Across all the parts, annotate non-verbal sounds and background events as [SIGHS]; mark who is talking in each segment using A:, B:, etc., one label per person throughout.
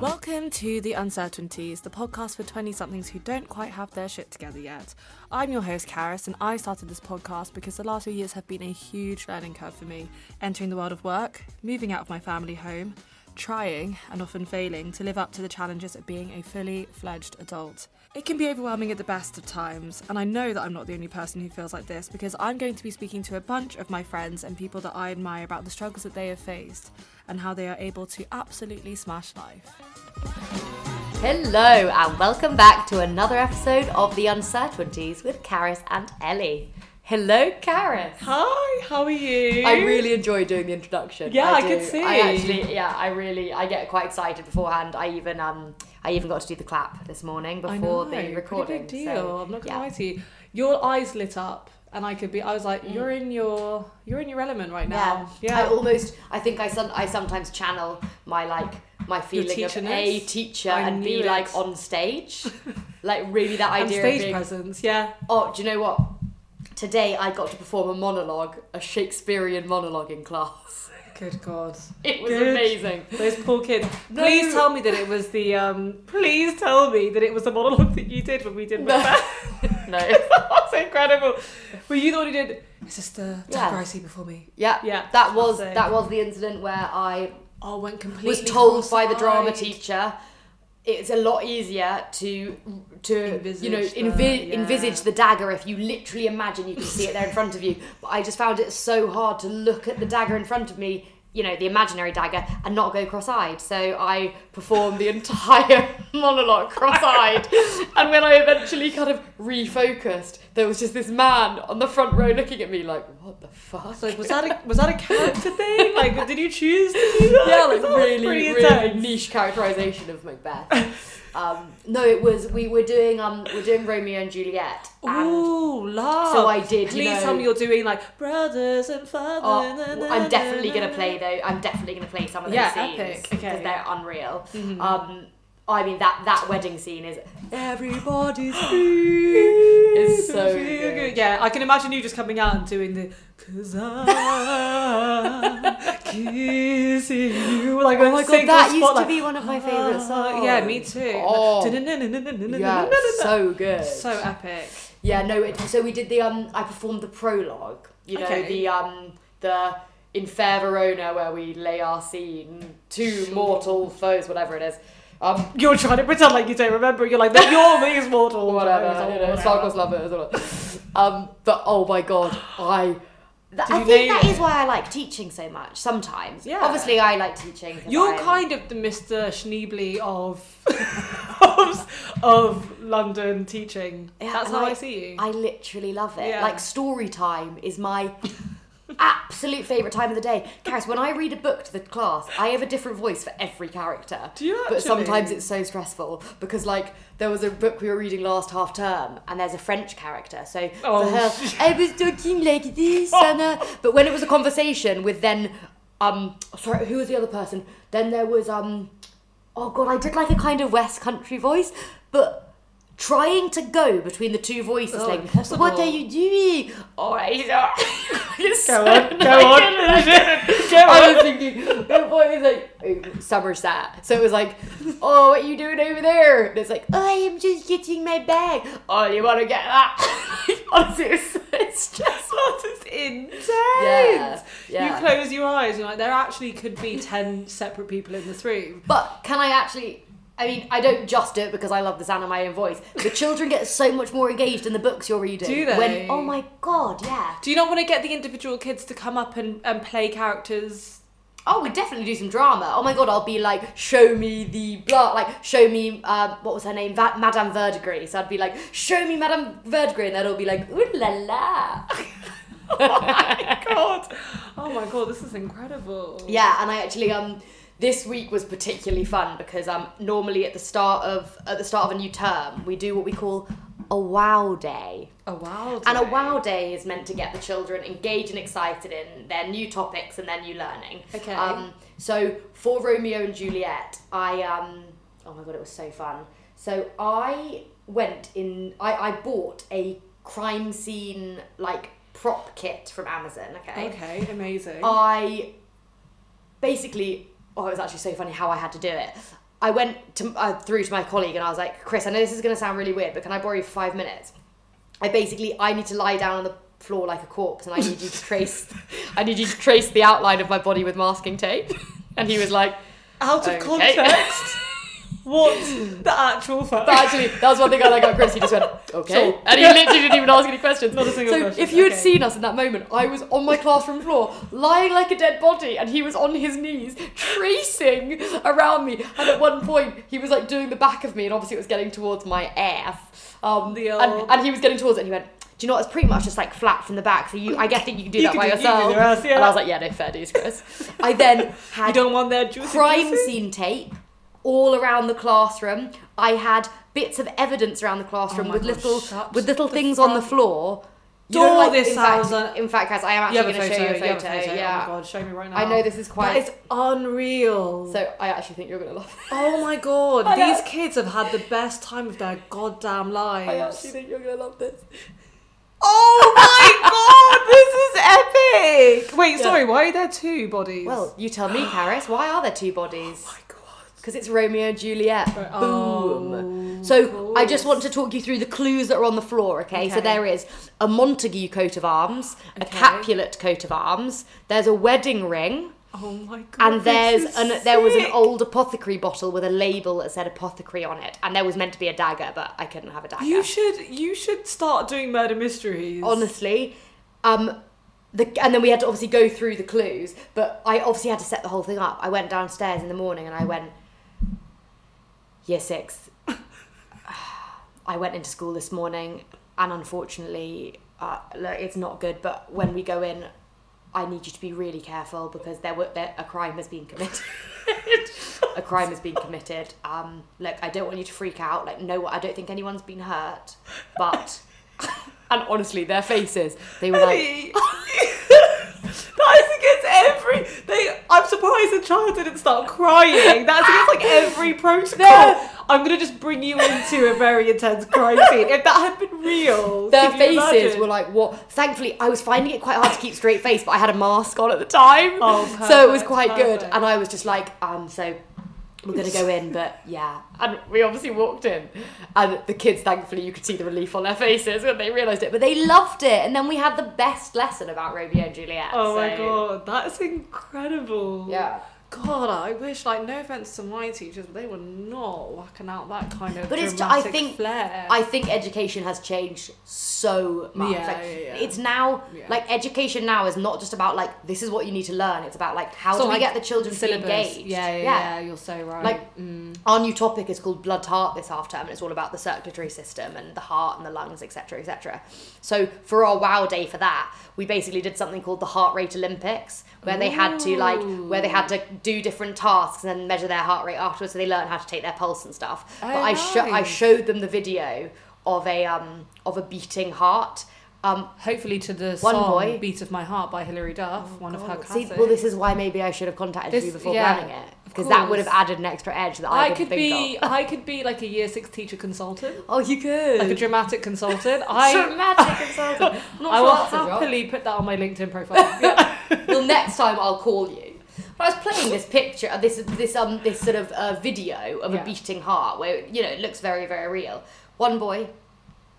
A: Welcome to The Uncertainties, the podcast for 20 somethings who don't quite have their shit together yet. I'm your host, Karis, and I started this podcast because the last few years have been a huge learning curve for me. Entering the world of work, moving out of my family home, trying, and often failing, to live up to the challenges of being a fully fledged adult. It can be overwhelming at the best of times, and I know that I'm not the only person who feels like this because I'm going to be speaking to a bunch of my friends and people that I admire about the struggles that they have faced and how they are able to absolutely smash life.
B: Hello, and welcome back to another episode of The Uncertainties with Karis and Ellie. Hello, Karis.
A: Hi, how are you?
B: I really enjoy doing the introduction.
A: Yeah, I
B: do.
A: could see.
B: I actually, yeah, I really, I get quite excited beforehand. I even, um, I even got to do the clap this morning before
A: know,
B: the recording.
A: big deal.
B: so,
A: I'm not gonna lie to you. Your eyes lit up, and I could be. I was like,
B: Mm.
A: you're in your, you're in your element right now. Yeah. yeah.
B: I almost, I think I, some, I sometimes channel my like my feeling of a teacher
A: I
B: and be like on stage, [LAUGHS] like really that idea
A: stage
B: of being
A: presence. Yeah.
B: Oh, do you know what? Today I got to perform a monologue, a Shakespearean monologue in class.
A: Good God.
B: It was
A: Good.
B: amazing.
A: Those poor kids.
B: No.
A: Please tell me that it was the. um Please tell me that it was the monologue that you did when we did
B: No. [LAUGHS] No. [LAUGHS]
A: That's incredible. Were you the one who did? Is this the
B: Yeah.
A: see before me?
B: Yeah,
A: Yeah,
B: That was that was the incident where I
A: Oh, went completely.
B: was told by the drama teacher it's a lot easier to to
A: Envisage
B: you know
A: the- yeah.
B: envisage the dagger if you literally imagine you can see it there in front of you but i just found it so hard to look at the dagger in front of me you know the imaginary dagger and not go cross-eyed so i performed the entire [LAUGHS] monologue cross-eyed and when i eventually kind of refocused there was just this man on the front row looking at me like what the fuck
A: Like, was that a was that a character thing? [LAUGHS] Like, did you choose to do that?
B: yeah, like really, really
A: intense.
B: niche characterization of Macbeth. Um, no, it was we were doing um we're doing Romeo and Juliet, and
A: Ooh, love.
B: so I did.
A: Please
B: you know,
A: tell me you're doing like brothers and father.
B: Oh,
A: na, na,
B: I'm definitely
A: na,
B: gonna play though. I'm definitely gonna play some of those
A: Yeah,
B: scenes because
A: okay.
B: they're unreal.
A: Mhm.
B: Um, I mean that that wedding scene is everybody's free. [LAUGHS] It's so good.
A: Yeah, I can imagine you just coming out and doing the Cause I'm kissing you. Oh like
B: oh my god, that used to be one of my favorite songs.
A: Ah,
B: oh.
A: Yeah, me too.
B: Oh, yeah, so good,
A: so epic.
B: Yeah, no. It, so we did the um. I performed the prologue. You know
A: okay.
B: the um the in Fair Verona where we lay our scene
A: to
B: mortal foes, whatever it is. Um,
A: you're trying to pretend like you don't remember. You're like, you're these mortal. whatever.
B: Or whatever. You know,
A: whatever.
B: lovers. Um, but oh my god, I
A: did
B: I think that
A: it?
B: is why I like teaching so much. Sometimes,
A: Yeah.
B: Obviously, I like teaching.
A: You're
B: I'm-
A: kind of the Mr. Schneebly of, of [LAUGHS] [LAUGHS] of London teaching.
B: Yeah,
A: That's how I,
B: I-
A: see you.
B: I literally love it.
A: Yeah.
B: Like story time is my absolute favorite time of the day. Karis, when I read a book to the class, I have a different voice for every character.
A: Do you
B: But sometimes it's so stressful because, like, there was a book we were reading last half term, and there's a French character. So
A: Oh,
B: for her, I was talking like this, [LAUGHS] and uh, but when it was a conversation with then, um, sorry, who was the other person? Then there was um, oh god, I did like a kind of West Country voice, but. Trying to go between the two voices,
A: Oh,
B: like,
A: impossible.
B: what are you doing? Oh, he's [LAUGHS] it's
A: Go
B: so
A: on, go on.
B: I [LAUGHS]
A: Go on.
B: I was thinking, the boy oh, was like, oh, Somerset. So it was like, oh, what are you doing over there? And it's like, oh, I am just getting my bag. Oh, you want to get that? [LAUGHS] Honestly, it was so stressful.
A: That is intense.
B: Yeah, yeah.
A: You close your eyes, and you're like, there actually could be ten separate people in this room.
B: But can I actually? I mean, I don't just do it because I love the sound of my own voice. The children get so much more engaged in the books you're reading.
A: Do they?
B: When, oh my god, yeah.
A: Do you not want to get the individual kids to come up and, and play characters?
B: Oh, we definitely do some drama. Oh my god, I'll be like, show me the blah, like, show me, um, what was her name? Va- Madame Verdigris. So I'd be like, show me Madame Verdigris, and they'd all be like, ooh la la. [LAUGHS]
A: oh my god! Oh my god! This is incredible.
B: Yeah, and I actually um this week was particularly fun because um normally at the start of at the start of a new term we do what we call a wow day.
A: A wow.
B: And a wow day is meant to get the children engaged and excited in their new topics and their new learning.
A: Okay.
B: Um, so for Romeo and Juliet, I um oh my god, it was so fun. So I went in. I I bought a crime scene like prop kit from Amazon. Okay.
A: Okay, amazing.
B: I basically, oh, it was actually so funny how I had to do it. I went to uh, through to my colleague and I was like, Chris, I know this is going to sound really weird, but can I borrow you for five minutes? I basically I need to lie down on the floor like a corpse and I need you to trace [LAUGHS] I need you to trace the outline of my body with masking tape. [LAUGHS] And he was like,
A: Out of
B: Okay.
A: context. [LAUGHS] What's the actual fact?
B: but actually, that was one thing I like about Chris. He just went, okay.
A: Sure.
B: And he literally didn't even ask any questions.
A: Not a single
B: so
A: question,
B: if you had
A: okay.
B: seen us in that moment, I was on my classroom floor, lying like a dead body, and he was on his knees, tracing around me. And at one point, he was like doing the back of me, and obviously it was getting towards my ass. Um,
A: The
B: and,
A: old-
B: and he was getting towards it, and he went, do you know what? It's pretty much just like flat from the back. So you, I guess think you can do
A: You
B: that
A: can
B: by
A: do- you can do
B: yourself.
A: your ass, yeah.
B: And I was like, yeah, no fair dues, Chris. I then had [LAUGHS]
A: You don't want their juicy
B: crime
A: juicy?
B: scene tape all around the classroom. I had bits of evidence around the classroom
A: Oh
B: with
A: God,
B: little with little things on the
A: front
B: floor.
A: door. This
B: in fact,
A: a-
B: in fact, guys, I am actually going to show you a
A: you
B: photo.
A: a photo.
B: Yeah,
A: Oh my god, show me right now.
B: I know this is quite.
A: That is unreal.
B: So I actually think you're going to love it.
A: oh my god, [LAUGHS]
B: I
A: these kids have had the best time of their goddamn lives.
B: I actually think you're going to love this.
A: Oh my [LAUGHS] god, this is epic! Wait,
B: Yeah.
A: sorry, why are there two bodies?
B: Well, you tell me, Karis. Why are there two bodies? [GASPS]
A: oh.
B: Because it's Romeo and Juliet. Boom.
A: oh,
B: so I just want to talk you through the clues that are on the floor, okay? So there is a Montague coat of arms, a Capulet coat of arms, there's a wedding ring,
A: Oh my god.
B: and there's an there was an old apothecary bottle with a label that said apothecary on it, and there was meant to be a dagger, but I couldn't have a dagger.
A: You should you should start doing murder mysteries.
B: Honestly, um, the and then we had to obviously go through the clues, but I obviously had to set the whole thing up. I went downstairs in the morning and I went, year six. [SIGHS] I went into school this morning, and unfortunately, uh, look, it's not good. But when we go in, I need you to be really careful because there were there, a crime has been committed. [LAUGHS] a crime has been committed. Um, look, I don't want you to freak out. Like, no, I don't think anyone's been hurt, but. And honestly, their faces, they were like, [LAUGHS]
A: That is against every. They. I'm surprised the child didn't start crying. That's against like every [LAUGHS] protocol.
B: No.
A: I'm gonna just bring you into a very intense crime scene. If that had been real,
B: their faces were like, what? Thankfully, I was finding it quite hard to keep straight face, but I had a mask on at the time.
A: Oh,
B: so it was
A: perfect,
B: quite good. And I was just like, um, so we're going to go in, but yeah. And we obviously walked in, and the kids, thankfully, you could see the relief on their faces when they realised it, but they loved it. And then we had the best lesson about Romeo and Juliet.
A: Oh my god, that's incredible.
B: Yeah.
A: God, I wish, like, no offense to my teachers, but they were not whacking out that kind of
B: But it's I think-
A: flair.
B: I think education has changed so much.
A: Yeah,
B: like,
A: yeah, yeah.
B: It's now like education now is not just about like this is what you need to learn. It's about like how
A: It's
B: do
A: not
B: we get the children to be engaged.
A: Yeah, yeah, yeah, you're so right.
B: Like-
A: mm.
B: Our new topic is called blood to heart this half term, and it's all about the circulatory system and the heart and the lungs, etc., etc. So for our wow day for that, we basically did something called the heart rate Olympics, where they had to like where they had to do different tasks and then measure their heart rate afterwards, so they learned how to take their pulse and stuff.
A: Oh,
B: but I sho- I showed them the video of a um of a beating heart. Um,
A: Hopefully to the
B: One
A: song
B: boy-
A: "Beat of My Heart" by Hilary Duff, one of her
B: Oh, see, well, this is why maybe I should have contacted
A: This-
B: you before
A: yeah,
B: planning it because that would have added an extra edge that I,
A: I could be,
B: of. [LAUGHS]
A: I could be like a year six teacher consultant,
B: Oh, you could.
A: like a dramatic consultant. [LAUGHS] I,
B: dramatic [LAUGHS] consultant.
A: I will
B: job.
A: happily put that on my LinkedIn profile. Yeah.
B: well, next time I'll call you. But I was playing this picture, this this um this sort of uh, video of
A: Yeah.
B: a beating heart, where you know it looks very very real. One boy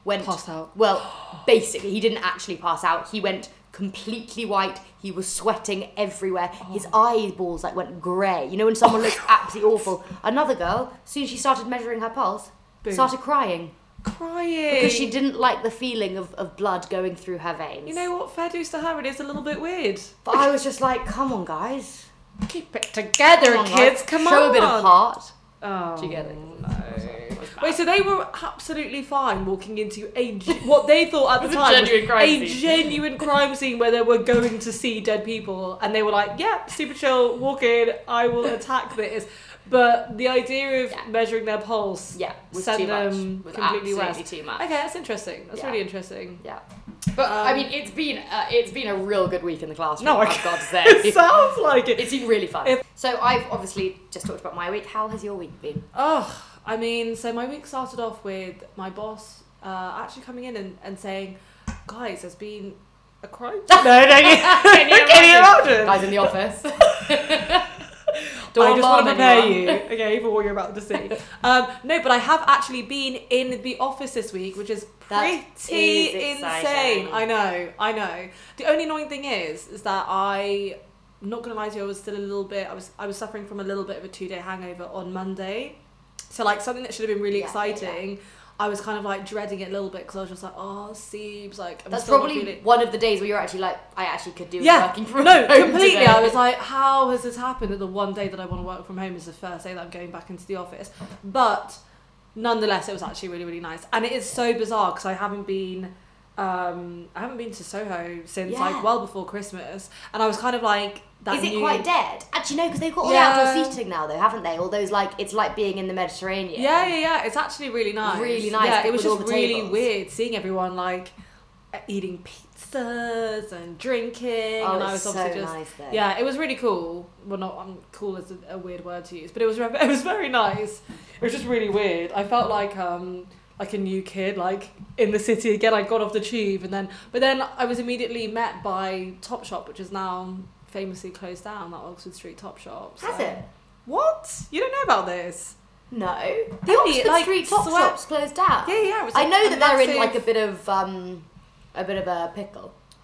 B: went
A: Passed out.
B: Well, basically, he didn't actually pass out. He went completely white. He was sweating everywhere. His
A: Oh.
B: eyeballs like went grey. You know when someone looks oh, absolutely awful. Another girl, as soon as she started measuring her pulse,
A: Boom.
B: started crying
A: Crying
B: because she didn't like the feeling of, of blood going through her veins.
A: You know what? Fair dues to her. It is a little bit weird.
B: But I was just like, come on, guys.
A: Keep it together,
B: Come on,
A: kids.
B: guys.
A: Come
B: Show
A: on.
B: Show a bit of heart.
A: Oh,
B: Do you get it?
A: Oh, no. [LAUGHS] Wait, so they were absolutely fine walking into a [LAUGHS] what they thought at the
B: It a
A: time
B: genuine crime
A: a
B: scene.
A: genuine crime scene where they were going to see dead people, and they were like, "Yeah, super chill, walk in. I will attack this." But the idea of
B: Yeah.
A: measuring their pulse
B: Yeah, was
A: sent
B: too much.
A: them
B: Was
A: completely
B: absolutely
A: west.
B: too much.
A: Okay, that's interesting. That's
B: Yeah.
A: really interesting.
B: Yeah. But I
A: Um,
B: mean, it's been uh, it's been a real good week in the classroom.
A: No, I
B: I've [LAUGHS] got to say, It
A: sounds like it.
B: it's been really fun.
A: If-
B: so I've obviously just talked about my week. How has your week been?
A: Oh, I mean, so my week started off with my boss uh, actually coming in and, and saying, guys, there's been a crime. [LAUGHS] no, no,
B: Can you [LAUGHS]
A: Can you imagine?
B: Guys in the office. [LAUGHS] Don't
A: I just want to prepare
B: anyone.
A: you, okay, for what you're about to see. [LAUGHS] Um, no, but I have actually been in the office this week, which is pretty
B: is
A: insane. I know, I know. The only annoying thing is, is that I, I'm not gonna lie to you, I was still a little bit. I was, I was suffering from a little bit of a two day hangover on Monday. So like something that should have been really
B: Yeah, yeah, yeah.
A: I was kind of like dreading it a little bit because I was just like, oh, Siebes, like I'm
B: That's
A: still not
B: probably
A: feeling-
B: one of the days where you're actually like, I actually could do with
A: yeah,
B: working from
A: no,
B: home
A: completely.
B: today.
A: I was like, [LAUGHS] how has this happened that the one day that I want to work from home is the first day that I'm going back into the office? But nonetheless, it was actually really, really nice, and it is so bizarre because I haven't been, um, I haven't been to Soho since
B: Yeah.
A: like well before Christmas, and I was kind of like, that
B: Is it
A: new-
B: quite dead? Actually, no, because they've got all
A: Yeah.
B: the outdoor seating now, though, haven't they? All those like, it's like being in the Mediterranean.
A: Yeah, yeah, yeah. It's actually really nice.
B: Really nice,
A: Yeah, it was just really
B: tables.
A: weird seeing everyone like eating pizzas and drinking,
B: Oh,
A: and I was
B: it's so
A: obviously just
B: nice though.
A: Yeah, it was really cool. Well, not um, cool is a, a weird word to use, but it was [LAUGHS] it was very nice. It was just really weird. I felt like um like a new kid, like in the city again. I got off the tube and then, but then I was immediately met by Topshop, which is now famously closed down. That Oxford Street Topshop.
B: Has
A: so-
B: it?
A: What? You don't know about this?
B: No. The? Oxford
A: Like,
B: Street Top
A: swear-
B: Shop's closed down.
A: Yeah, yeah. It was
B: I know that they're in like a bit of um, a bit of a pickle. [LAUGHS]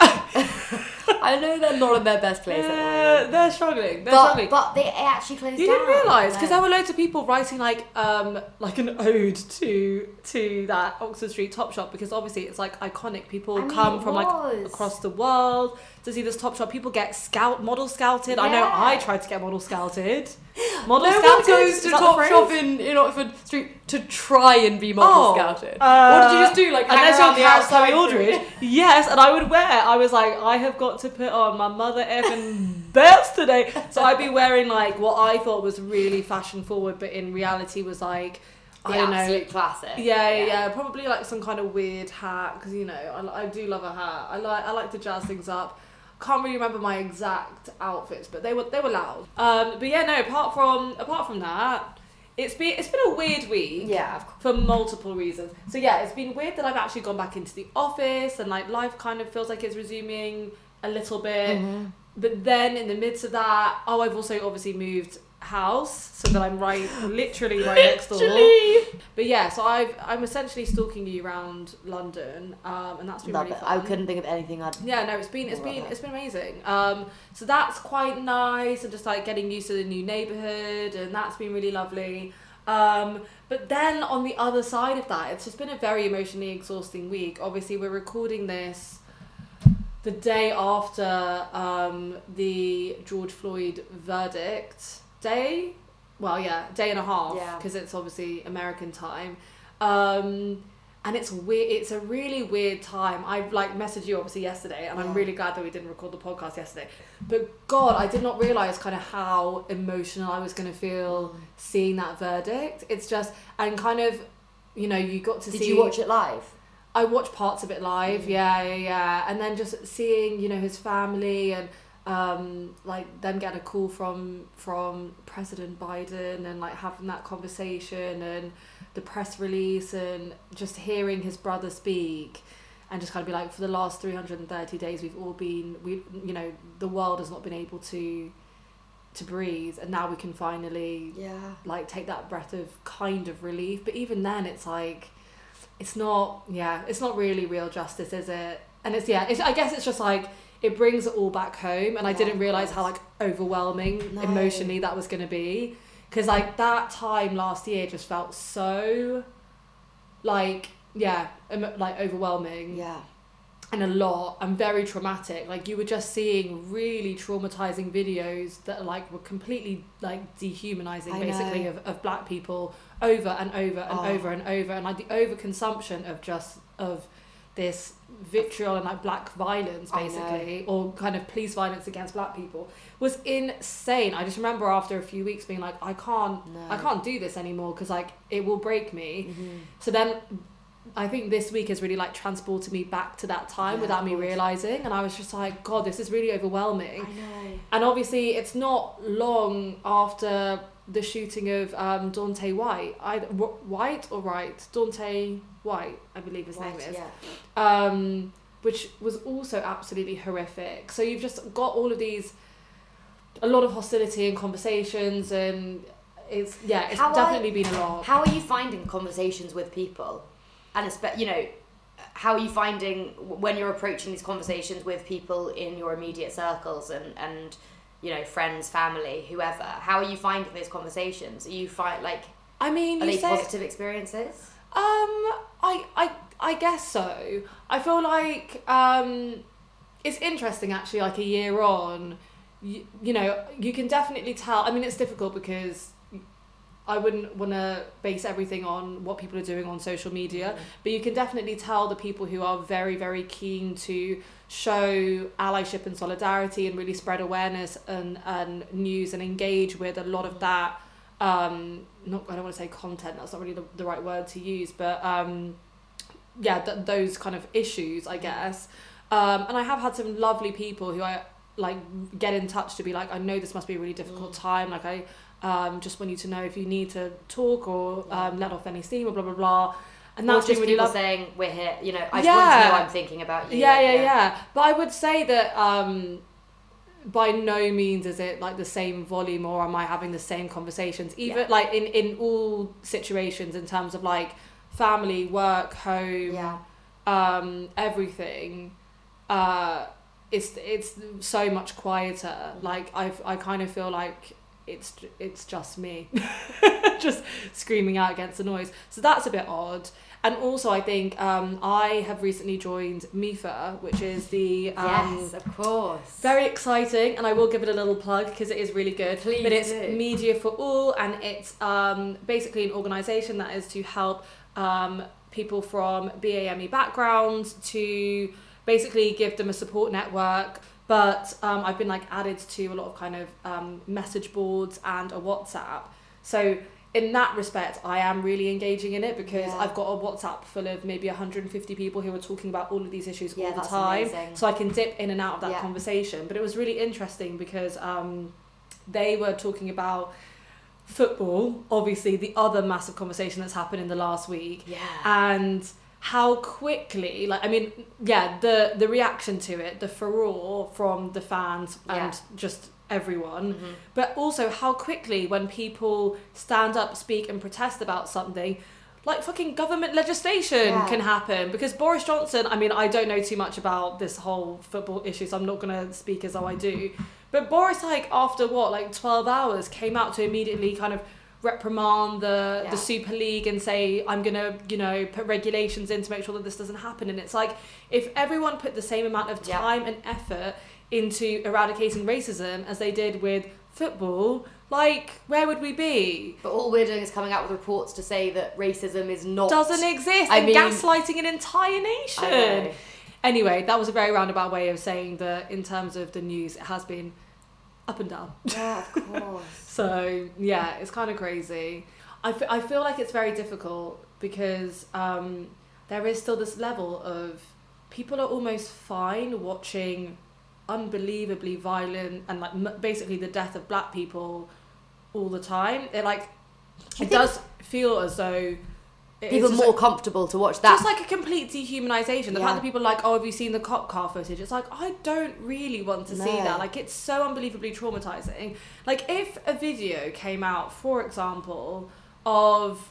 B: I know they're not in their best place
A: Yeah, they're struggling. They're
B: But,
A: struggling.
B: but they actually closed down.
A: you didn't realise because there were loads of people writing like um like an ode to to that Oxford Street Top Shop because obviously it's like iconic. People
B: I mean,
A: come from like across the world to see this Top Shop. People get scout model scouted. I know I tried to get model scouted. [LAUGHS] Model
B: No
A: scouted
B: one goes to
A: that the
B: Top? Shop in, in Oxford Street to try and be model
A: Oh,
B: scouted.
A: uh,
B: what did you just do? Like
A: Unless
B: around
A: you're
B: the outside?
A: Chloe Aldridge, [LAUGHS] yes, and I would wear. I was like, I have got to put on my mother effing [LAUGHS] best today. So I'd be wearing like what I thought was really fashion forward, but in reality was like,
B: The
A: I don't know.
B: absolute classic.
A: Yeah, yeah, yeah, probably like some kind of weird hat because you know I, I do love a hat. I like I like to jazz things up. Can't really remember my exact outfits, but they were they were loud. Um, but yeah, no. Apart from apart from that, it's been it's been a weird week
B: Yeah,
A: for multiple reasons. So yeah, it's been weird that I've actually gone back into the office and like life kind of feels like it's resuming a little bit.
B: Mm-hmm.
A: But then in the midst of that, oh, I've also obviously moved house so that I'm right, literally right [LAUGHS] next door. But yeah, so I've I'm essentially stalking you around London, um, and that's been
B: Love
A: really
B: it.
A: fun.
B: I couldn't think of anything I'd.
A: Yeah, no, it's been it's been
B: it.
A: it's been amazing. Um, so that's quite nice, and just like getting used to the new neighborhood, and that's been really lovely. Um, but then on the other side of that, it's just been a very emotionally exhausting week. Obviously, we're recording this the day after um, the George Floyd verdict day. Well, yeah, day and a half
B: Yeah.
A: because it's obviously American time. Um, and it's weird. It's a really weird time. I like messaged you obviously yesterday, and I'm really glad that we didn't record the podcast yesterday. But God, I did not realize kind of how emotional I was going to feel seeing that verdict. It's just and kind of, you know, you got to
B: Did
A: see.
B: Did you watch it live?
A: I watched parts of it live,
B: Mm.
A: yeah, yeah, yeah, and then just seeing you know his family and um, like them get a call from from President Biden and like having that conversation and the press release and just hearing his brother speak and just kind of be like for the last 330 days we've all been we you know the world has not been able to to breathe and now we can finally
B: Yeah.
A: like take that breath of kind of relief but even then it's like it's not yeah it's not really real justice is it and it's yeah it's, i guess it's just like it brings it all back home and i didn't realize how like overwhelming
B: No.
A: emotionally that was going to be because like that time last year just felt so like yeah like overwhelming
B: Yeah.
A: and a lot and very traumatic like you were just seeing really traumatizing videos that like were completely like dehumanizing
B: I
A: basically
B: know.
A: of, of black people over and over and
B: Oh.
A: over and over and like the overconsumption of just of this vitriol and like black violence basically or kind of police violence against black people was insane i just remember after a few weeks being like i can't
B: No.
A: i can't do this anymore because like it will break me
B: Mhm.
A: so then I think this week has really like transported me back to that time
B: Yeah,
A: without me realizing and I was just like god this is really
B: I
A: overwhelming
B: know.
A: and obviously it's not long after the shooting of um, Daunte White either White or Wright Daunte White I believe his
B: Right,
A: name is
B: yeah.
A: um, which was also absolutely horrific. So you've just got all of these a lot of hostility and conversations and it's yeah it's
B: How
A: definitely been a lot
B: How are you finding conversations with people? And espe- you know, how are you finding when you're approaching these conversations with people in your immediate circles and and you know friends, family, whoever? How are you finding those conversations? Are you find like
A: i mean
B: are
A: you
B: they
A: say
B: positive experiences?
A: Um, I, I, I guess so. I feel like um, it's interesting actually. Like a year on, you, you know, you can definitely tell. I mean, it's difficult because I wouldn't want to base everything on what people are doing on social media,
B: Mm.
A: but you can definitely tell the people who are very, very keen to show allyship and solidarity and really spread awareness and, and news and engage with a lot of that. Um, not I don't want to say content. That's not really the, the right word to use, but um, yeah, th- those kind of issues, I guess. Um, and I have had some lovely people who I like get in touch to be like, I know this must be a really difficult
B: Mm.
A: time. Like I um, just want you to know if you need to talk or um, let off any steam or blah blah blah. And
B: Or
A: that's
B: just people
A: lovely.
B: saying we're here. You know, I just want to
A: Yeah.
B: know I'm thinking about you.
A: Yeah, yeah, yeah. But I would say that um, by no means is it like the same volume or am I having the same conversations. Even
B: Yeah.
A: like in, in all situations in terms of like family, work, home,
B: Yeah.
A: um, everything, uh, it's it's so much quieter. Like I I kind of feel like it's it's just me, [LAUGHS] just screaming out against the noise. So that's a bit odd. And also, I think um, I have recently joined MIFA, which is the um,
B: yes, of course.
A: very exciting, and I will give it a little plug because it is really good.
B: Please
A: but it's
B: do.
A: Media for All, and it's um, basically an organisation that is to help um, people from BAME backgrounds to basically give them a support network. But um, I've been like added to a lot of kind of um, message boards and a WhatsApp. So in that respect, I am really engaging in it because
B: Yeah.
A: I've got a WhatsApp full of maybe 150 people who are talking about all of these issues
B: Yeah,
A: all the time.
B: amazing.
A: So I can dip in and out of that
B: Yeah.
A: conversation. But it was really interesting because um, they were talking about football, obviously the other massive conversation that's happened in the last week,
B: Yeah.
A: and how quickly, like I mean, yeah, the the reaction to it, the furore from the fans and
B: Yeah.
A: just everyone,
B: Mhm.
A: but also how quickly when people stand up, speak, and protest about something. Like fucking government legislation
B: Yeah.
A: can happen because Boris Johnson. I mean, I don't know too much about this whole football issue, so I'm not gonna speak as though I do. But Boris, like after what, like twelve hours, came out to immediately kind of reprimand the
B: Yeah.
A: the Super League and say, "I'm gonna, you know, put regulations in to make sure that this doesn't happen." And it's like if everyone put the same amount of
B: Yeah.
A: time and effort into eradicating racism as they did with football, like where would we be?
B: But all we're doing is coming out with reports to say that racism is not
A: Doesn't exist.
B: I
A: and
B: mean-
A: gaslighting an entire nation. Anyway, that was a very roundabout way of saying that in terms of the news, it has been up and down.
B: Yeah, of [LAUGHS] course.
A: So yeah, it's kind of crazy. I, f- I feel like it's very difficult because um, there is still this level of people are almost fine watching unbelievably violent and like m- basically the death of black people all the time. It like it does feel as though it
B: People more
A: just,
B: comfortable to watch that.
A: just like a complete dehumanization. The
B: Yeah.
A: fact that people are like, oh, have you seen the cop car footage? It's like I don't really want to see that. Like it's so unbelievably traumatizing. Like if a video came out, for example, of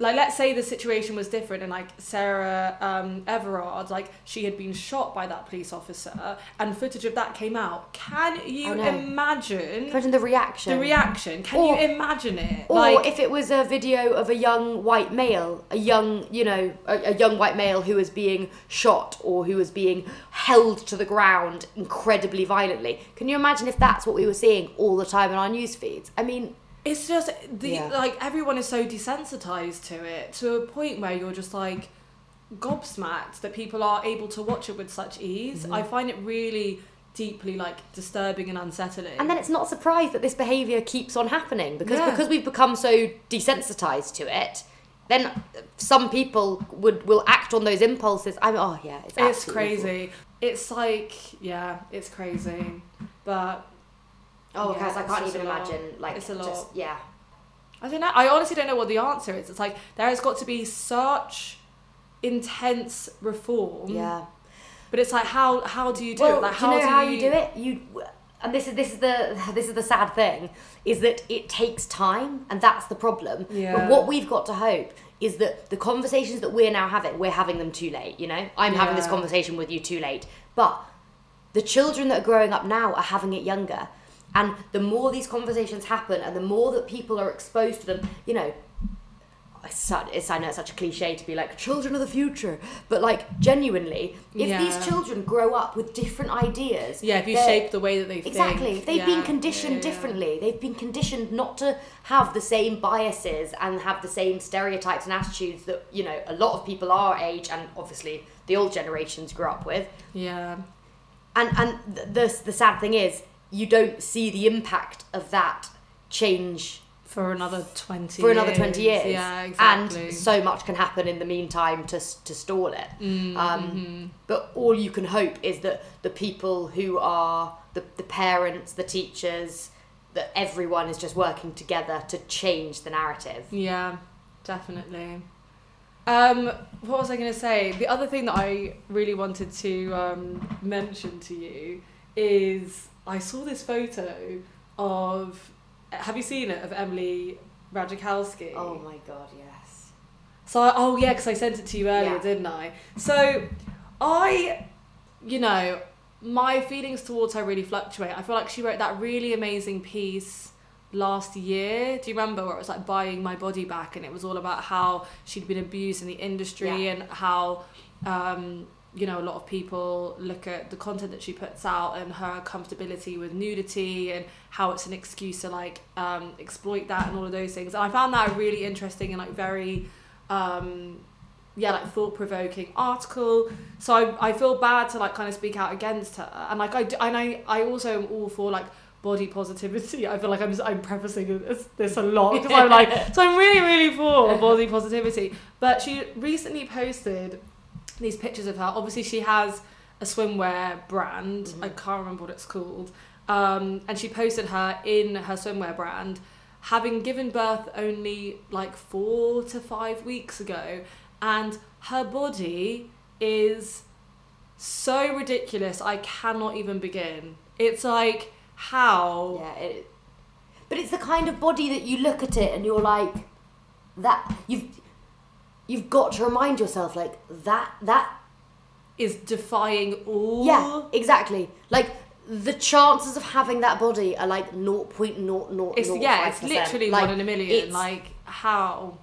A: like let's say the situation was different and like Sarah um, Everard, like she had been shot by that police officer, and footage of that came out. Can you
B: know.
A: imagine
B: Imagine the reaction.
A: the reaction? Can
B: Or-
A: you imagine it?
B: Or
A: like
B: if it was a video of a young white male, a young, you know, a, a young white male who was being shot or who was being held to the ground incredibly violently. Can you imagine if that's what we were seeing all the time in our news feeds? I mean,
A: It's just the
B: Yeah.
A: like everyone is so desensitized to it to a point where you're just like gobsmacked that people are able to watch it with such ease.
B: Mm-hmm.
A: I find it really deeply like disturbing and unsettling.
B: and then it's not a surprise that this behaviour keeps on happening because
A: Yeah.
B: because we've become so desensitized to it. Then some people would will act on those impulses. I'm oh yeah, it's
A: it's
B: absolutely awful.
A: crazy. It's like yeah, it's crazy. But
B: Oh,
A: Yeah,
B: I can't even imagine. Like,
A: It's a
B: just yeah.
A: I don't know. I honestly don't know what the answer is. It's like there has got to be such intense reform.
B: Yeah.
A: But it's like how how do you do
B: well,
A: it? Like
B: do
A: how
B: you know how you do it? You and this is this is the [LAUGHS] this is the sad thing is that it takes time and that's the problem
A: Yeah.
B: but what we've got to hope is that the conversations that we're now having we're having them too late you know i'm having this conversation with you too late but the children that are growing up now are having it younger and the more these conversations happen and the more that people are exposed to them you know it's, it's, I know it's such a cliche to be like children of the future, but like genuinely, if
A: Yeah.
B: these children grow up with different ideas,
A: Yeah, if you shape the way that they think
B: exactly,
A: think.
B: if they've
A: yeah,
B: been conditioned
A: yeah,
B: differently, they've been conditioned not to have the same biases and have the same stereotypes and attitudes that you know a lot of people our age and obviously the old generations grew up with.
A: Yeah.
B: And and th- the the sad thing is, you don't see the impact of that change
A: For another 20
B: for another 20 years.
A: Yeah, exactly.
B: And so much can happen in the meantime to, to stall it.
A: Mm,
B: Um,
A: mm-hmm.
B: But all you can hope is that the people who are the, the parents, the teachers, that everyone is just working together to change the narrative.
A: Yeah, definitely. Um, what was I going to say? The other thing that I really wanted to um, mention to you is I saw this photo of. Have you seen it of Emily Ratajkowski?
B: Oh my god, yes.
A: So, I, oh yeah, because I sent it to you earlier,
B: Yeah.
A: didn't I? So, I, you know, my feelings towards her really fluctuate. I feel like she wrote that really amazing piece last year. Do you remember where it was like buying my body back, and it was all about how she'd been abused in the industry
B: Yeah.
A: and how, um, you know, a lot of people look at the content that she puts out and her comfortability with nudity and how it's an excuse to like um, exploit that and all of those things. And I found that a really interesting and like very um yeah like thought provoking article. So I, I feel bad to like kind of speak out against her. And like I do, and I I also am all for like body positivity. I feel like I'm I'm prefacing this, this a lot. Because I'm like [LAUGHS] so I'm really really for body positivity. But she recently posted these pictures of her obviously she has a swimwear brand
B: Mhm.
A: I can't remember what it's called um and she posted her in her swimwear brand having given birth only like four to five weeks ago, and her body is so ridiculous. I cannot even begin. It's like how
B: Yeah, it, but it's the kind of body that you look at it and you're like, that you've you've got to remind yourself like that that
A: is defying all.
B: Yeah, exactly. Like the chances of having that body are like 0.0005%.
A: It's yeah, it's literally
B: like,
A: one in a million. Like how?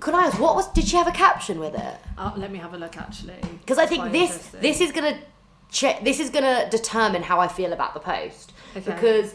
B: can I ask what was? Did she have a caption with it?
A: Oh, let me have a look actually.
B: Because I think this this is gonna che- this is gonna determine how I feel about the post.
A: Okay.
B: Because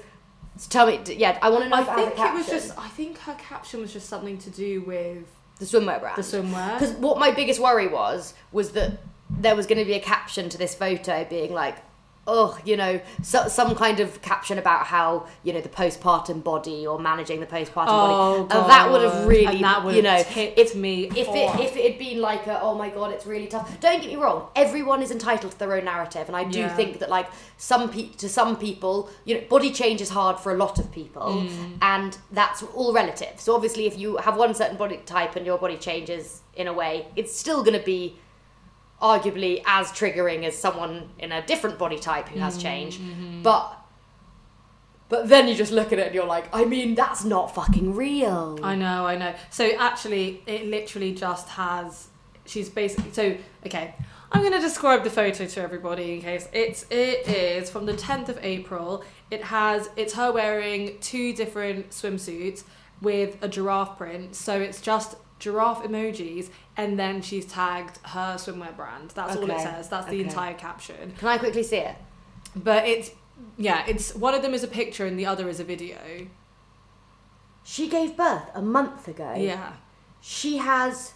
B: so tell me, yeah, I want to know
A: I
B: if it has a
A: think it was just. I think her caption was just something to do with
B: the swimwear brand.
A: the swimwear.
B: Because what my biggest worry was was that there was going to be a caption to this photo being like, oh, you know, so, some kind of caption about how you know the postpartum body or managing the postpartum
A: Oh,
B: body, and that would have really,
A: would
B: you know, if
A: me
B: if
A: off.
B: it if it had been like, a, oh my god, it's really tough. Don't get me wrong, everyone is entitled to their own narrative, and I do
A: Yeah.
B: think that like some pe- to some people, you know, body change is hard for a lot of people,
A: Mm.
B: and that's all relative. So obviously, if you have one certain body type and your body changes in a way, it's still going to be arguably as triggering as someone in a different body type who has changed.
A: mm-hmm.
B: But but then you just look at it and you're like, I mean, that's not fucking real.
A: I know, I know. So actually, it literally just has. She's basically so okay. I'm going to describe the photo to everybody in case it's it is from the 10th of April. It has it's her wearing two different swimsuits with a giraffe print. So it's just giraffe emojis, and then she's tagged her swimwear brand. That's all it
B: Okay,
A: says. That's the
B: okay.
A: entire caption.
B: Can I quickly see it?
A: But it's yeah, it's one of them is a picture and the other is a video.
B: She gave birth a month ago.
A: Yeah,
B: She has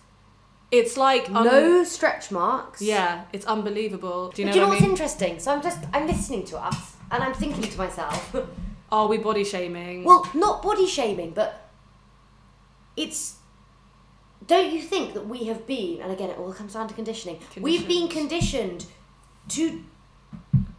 A: it's like un-
B: no stretch marks.
A: Yeah, it's unbelievable. Do you know,
B: Do you know
A: what
B: what's
A: I mean?
B: interesting? So I'm just I'm listening to us and I'm thinking to myself,
A: Are we body shaming?
B: well, not body shaming, but it's don't you think that we have been and again it all comes down to conditioning. We've been
A: Conditioned.
B: to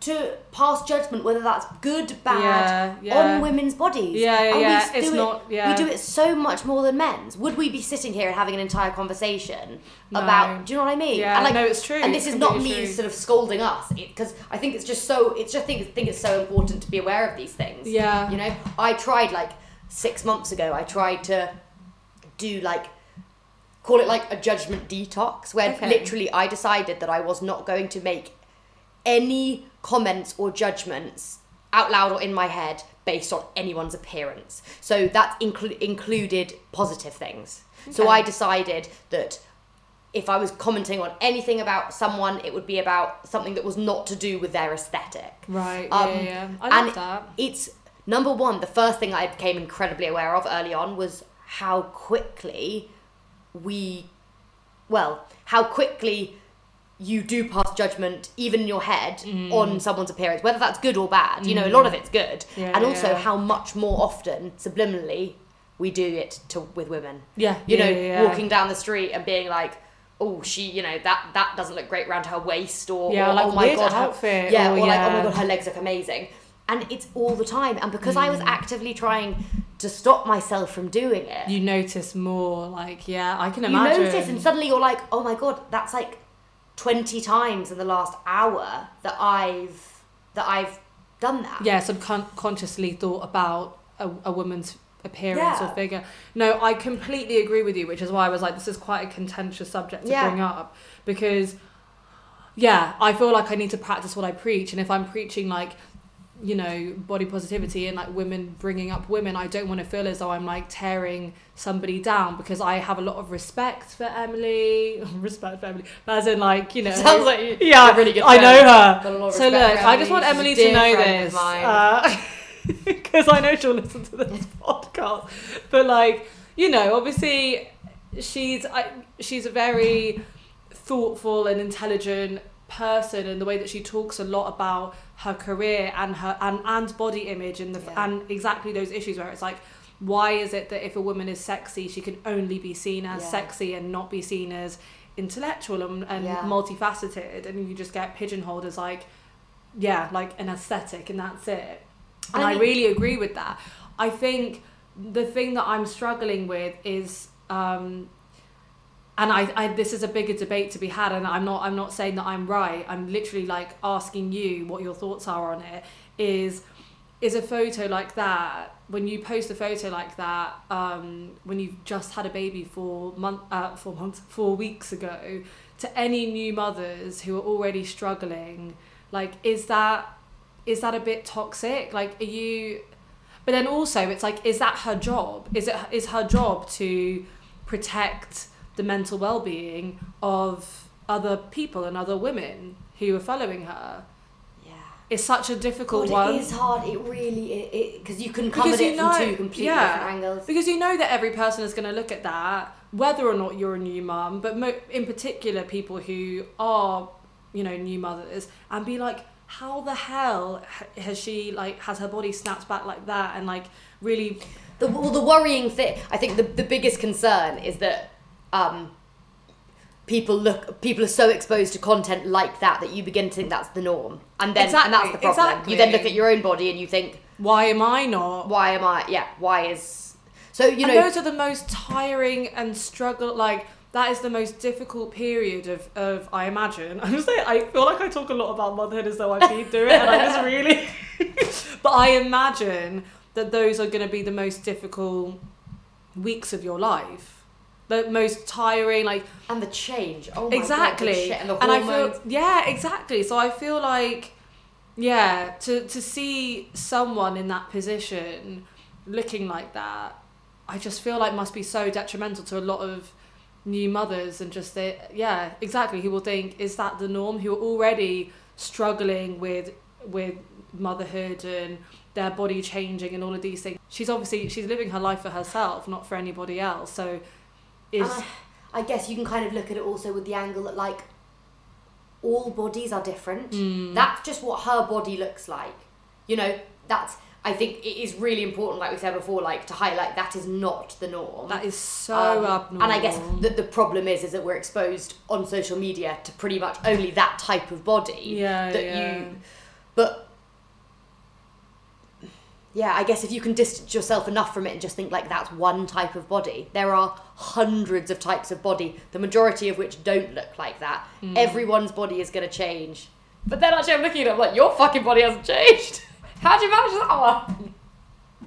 B: to pass judgment whether that's good, bad
A: Yeah, yeah.
B: on women's bodies.
A: Yeah, yeah,
B: And
A: yeah.
B: We
A: It's
B: do it,
A: not- yeah.
B: We do it so much more than men's. Would we be sitting here and having an entire conversation
A: No.
B: about? Do you know what I mean?
A: Yeah,
B: and
A: no, it's true.
B: And this
A: It's
B: is not me
A: true.
B: sort of scolding us because I think it's just so. It's just think think it's so important to be aware of these things.
A: Yeah.
B: You know, I tried like six months ago. I tried to do like call it like a judgment detox where
A: Okay.
B: literally I decided that I was not going to make any comments or judgments out loud or in my head based on anyone's appearance. So that inclu- included positive things. So I decided that if I was commenting on anything about someone, it would be about something that was not to do with their aesthetic.
A: Right.
B: Um,
A: yeah, yeah. I love
B: and
A: that.
B: It's number one, the first thing I became incredibly aware of early on was how quickly we, well, how quickly you do pass judgment, even in your head,
A: Mm.
B: on someone's appearance, whether that's good or bad. You know, a lot of it's good.
A: Yeah,
B: and also
A: yeah.
B: how much more often, subliminally, we do it to with women.
A: Yeah.
B: You
A: yeah,
B: know, walking down the street and being like, oh, she, you know, that that doesn't look great around her waist, or,
A: Yeah,
B: or,
A: like
B: oh my god, her-
A: outfit,
B: yeah,
A: or
B: or, like, oh my god, her legs look amazing. And it's all the time. And because
A: Mm.
B: I was actively trying to stop myself from doing it,
A: You notice more, like, yeah, I can imagine.
B: you notice and suddenly you're like, oh my god, that's like 20 times in the last hour that I've that I've done that.
A: yeah, subconsciously thought about a, a woman's appearance or figure. No, I completely agree with you, which is why I was like, this is quite a contentious subject to
B: Yeah.
A: bring up because, yeah, I feel like I need to practice what I preach, and if I'm preaching like, you know, body positivity and like women bringing up women, I don't want to feel as though I'm like tearing somebody down because I have a lot of respect for Emily, [LAUGHS] respect for Emily, but as in like, you know, [LAUGHS]
B: Sounds like [LAUGHS]
A: yeah,
B: really good
A: I know her. So look, I just want Emily to know this because uh, I know she'll listen to this podcast. But like, you know, obviously, she's I, she's a very thoughtful and intelligent person, and the way that she talks a lot about her career and her and, and body image and the
B: Yeah.
A: and exactly those issues where it's like. Why is it that if a woman is sexy, she can only be seen as
B: Yeah.
A: sexy and not be seen as intellectual and, and
B: Yeah.
A: multifaceted, and you just get pigeonholed as like, yeah, like an aesthetic, and that's it. And
B: I
A: I, really agree with that. I think the thing that I'm struggling with is, um, and I, I this is a bigger debate to be had, and I'm not I'm not saying that I'm right. I'm literally like asking you what your thoughts are on it. Is is a photo like that when you post a photo like that um, when you've just had a baby for month uh, four months four weeks ago to any new mothers who are already struggling like is that is that a bit toxic like are you but then also it's like is that her job is it is her job to protect the mental well-being of other people and other women who are following her
B: Yeah.
A: it's such a difficult
B: God,
A: one
B: it is hard. It really it because you can come
A: Because
B: at
A: you
B: it
A: know-
B: from two completely
A: yeah.
B: different angles.
A: because you know that every person is going to look at that whether or not you're a new mum but mo- in particular people who are you know new mothers and be like how the hell has she like has her body snapped back like that and like really
B: The well, the worrying thing, I think, the the biggest concern is that um, people look people are so exposed to content like that that you begin to think that's the norm, and then and that's the problem. You then look at your own body and you think,
A: why am i not
B: why am I? Yeah, why is so? You
A: and
B: know,
A: those are the most tiring and struggle like that is the most difficult period of, of I imagine. [LAUGHS] I'm just saying I feel like I talk a lot about motherhood as though I've been through it and I just really [LAUGHS] but I imagine that those are gonna be the most difficult weeks of your life. The most tiring, like
B: and the change. Oh my
A: exactly.
B: God, and
A: and i feel yeah exactly. So i feel like yeah to to see someone in that position looking like that i just feel like must be so detrimental to a lot of new mothers and just they yeah exactly. Who will think is that the norm? Who are already struggling with with motherhood and their body changing and all of these things. She's obviously she's living her life for herself not for anybody else. So is
B: I, I guess you can kind of look at it also with the angle that like all bodies are different.
A: Mm.
B: That's just what her body looks like. You know, that's I think it is really important, like we said before, like to highlight that is not the norm.
A: that is so
B: Um,
A: abnormal
B: And I guess that the problem is is that we're exposed on social media to pretty much only that type of body.
A: Yeah,
B: That
A: yeah.
B: you but yeah, I guess if you can distance yourself enough from it and just think like that's one type of body, there are hundreds of types of body, the majority of which don't look like that.
A: Hmm.
B: Everyone's body is going to change. But then actually, I'm looking at it, I'm like, your fucking body hasn't changed. [LAUGHS] How'd you manage that one?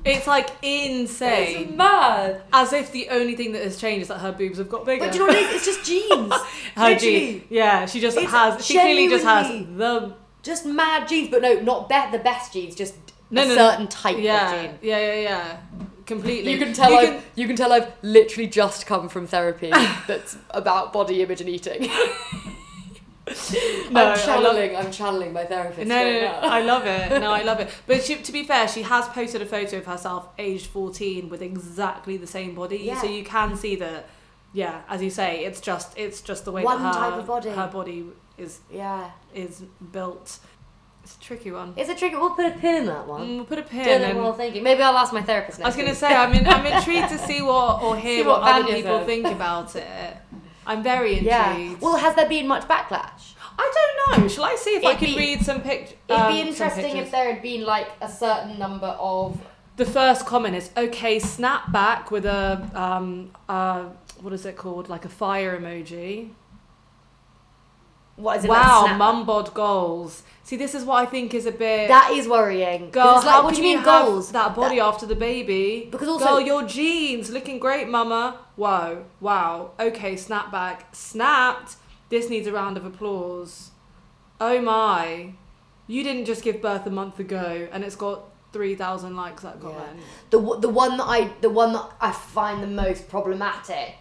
A: It's like
B: It's
A: insane.
B: mad.
A: As if the only thing that has changed is that her boobs have got bigger.
B: But do you know what it is? It's just [LAUGHS] genes.
A: her genes. Yeah, she just
B: It's
A: has. She clearly just has
B: genuinely-
A: the.
B: Just mad genes, but no, not be- the best genes. just
A: No,
B: a
A: no, no.
B: certain type
A: Yeah,
B: of gene.
A: yeah, yeah, yeah. Completely.
B: You can tell
A: You
B: I've
A: can-
B: you can tell I've literally just come from therapy [LAUGHS] that's about body image and eating.
A: No, I
B: I'm
A: love-
B: channeling. I'm channeling my therapist.
A: No, no, no. I love it. No, I love it. [LAUGHS] But she, to be fair, she has posted a photo of herself aged 14 with exactly the same body.
B: Yeah.
A: So you can see that, yeah, as you say, it's just it's just the way
B: One
A: that her,
B: type of body.
A: her body is
B: Yeah,
A: is built. It's a tricky one.
B: it's a tricky. We'll put a pin in that one.
A: Mm, we'll put a pin. And-
B: what I'm thinking. Maybe I'll ask my therapist Next I
A: was going to say, I'm, in, I'm intrigued to see what [LAUGHS] or hear
B: See
A: what,
B: what
A: other people think about it. I'm [LAUGHS] very intrigued.
B: Yeah. Well, has there been much backlash?
A: I don't know. Shall I see if I
B: It'd
A: can
B: be-
A: read some pictures?
B: It'd be interesting if there had been like a certain number of.
A: The first comment is okay. Snap back with a um uh what is it called? Like a fire emoji.
B: What is it?
A: wow,
B: like
A: bod goals. See, this is what I think is a bit.
B: That is worrying.
A: Girl,
B: like,
A: how
B: what do you mean
A: have
B: goals?
A: That body after the baby.
B: Because also-
A: girl, your jeans looking great, mama. Whoa, wow. Okay, snap back. Snapped. This needs a round of applause. Oh my, you didn't just give birth a month ago, and it's got three thousand likes. That comment.
B: the the one that I the one that I find the most problematic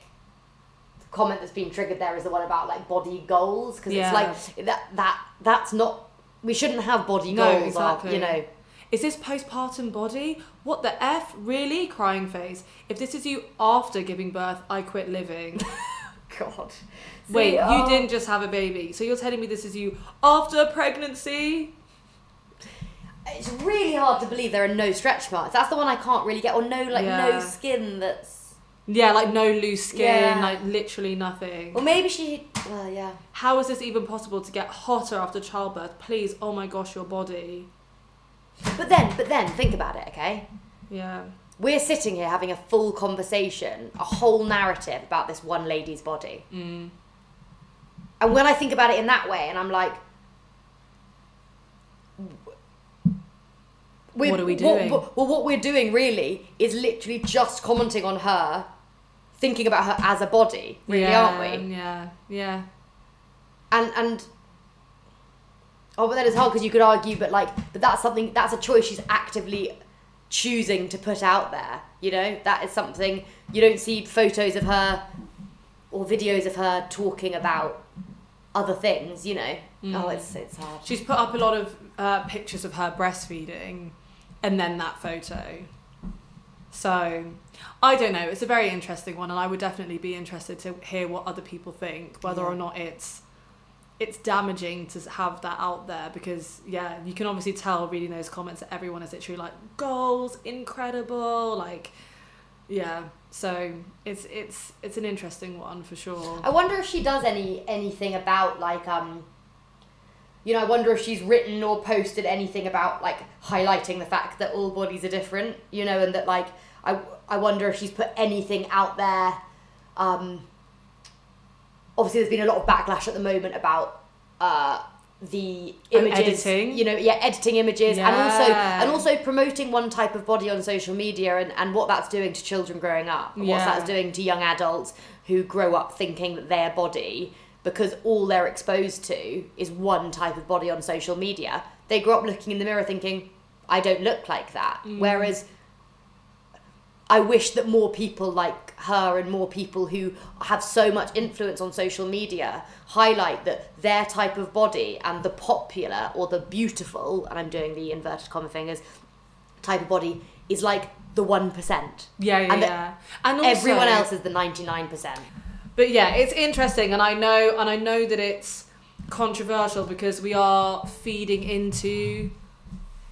B: comment that's been triggered there is the one about like body goals because
A: Yeah.
B: it's like that that that's not we shouldn't have body
A: No,
B: goals uh,
A: exactly.
B: are, you know
A: Is this postpartum body? What the F? Really? Crying face. If this is you after giving birth, I quit living. [LAUGHS]
B: god
A: Wait,
B: See,
A: you
B: oh.
A: didn't just have a baby. So you're telling me this is you after pregnancy?
B: it's really hard to believe there are no stretch marks that's the one I can't really get or no like no skin that's
A: Yeah, like no loose skin,
B: Yeah.
A: like literally nothing.
B: or maybe she well yeah
A: How is this even possible to get hotter after childbirth? Please, oh my gosh, your body.
B: but then but then think about it okay
A: Yeah.
B: we're sitting here having a full conversation, a whole narrative about this one lady's body.
A: Mm.
B: And when I think about it in that way, and I'm like, we-
A: What are we doing?
B: well, what we're doing really is literally just commenting on her, thinking about her as a body, really,
A: yeah,
B: aren't we?
A: Yeah, yeah.
B: And and oh, but then it's hard because you could argue, but like, but that's something that's a choice she's actively choosing to put out there. You know, that is something you don't see photos of her or videos of her talking about other things. You know, oh, it's it's hard.
A: She's put up a lot of uh, pictures of her breastfeeding and then that photo. So, I don't know. It's a very interesting one, and I would definitely be interested to hear what other people think, whether or not it's it's damaging to have that out there because yeah, you can obviously tell reading those comments that everyone is literally like goals, incredible, like yeah. So it's it's it's an interesting one for sure.
B: I wonder if she does any anything about like um you know, I wonder if she's written or posted anything about like highlighting the fact that all bodies are different, you know, and that like I I wonder if she's put anything out there um obviously there's been a lot of backlash at the moment about uh the
A: Oh,
B: images
A: editing?
B: you know yeah editing images and also and also promoting one type of body on social media and, and what that's doing to children growing up and what that's doing to young adults who grow up thinking that their body because all they're exposed to is one type of body on social media they grow up looking in the mirror thinking i don't look like that
A: Mm.
B: whereas I wish that more people like her and more people who have so much influence on social media highlight that their type of body and the popular or the beautiful, and I'm doing the inverted comma fingers, type of body is like the 1%.
A: Yeah, yeah,
B: And
A: yeah. And also,
B: Everyone else is the 99%.
A: But yeah, it's interesting, and I know, and I know that it's controversial because we are feeding into